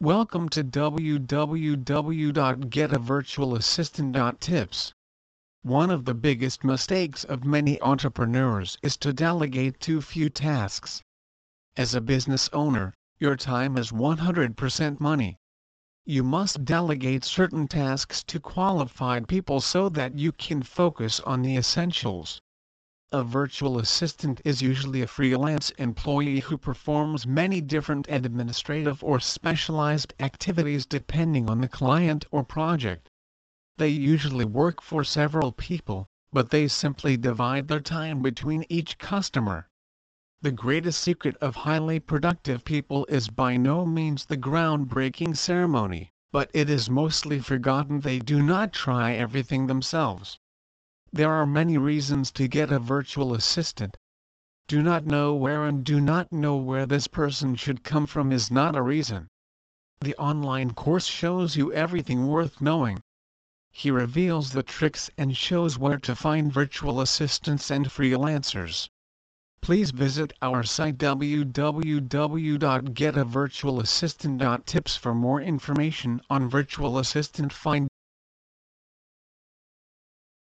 Welcome to www.getavirtualassistant.tips. One of the biggest mistakes of many entrepreneurs is to delegate too few tasks. As a business owner, your time is 100% money. You must delegate certain tasks to qualified people so that you can focus on the essentials. A virtual assistant is usually a freelance employee who performs many different administrative or specialized activities depending on the client or project. They usually work for several people, but they simply divide their time between each customer. The greatest secret of highly productive people is by no means the groundbreaking ceremony, but it is mostly forgotten they do not try everything themselves. There are many reasons to get a virtual assistant. Do not know where and do not know where this person should come from is not a reason. The online course shows you everything worth knowing. He reveals the tricks and shows where to find virtual assistants and freelancers. Please visit our site www.getavirtualassistant.tips for more information on virtual assistant find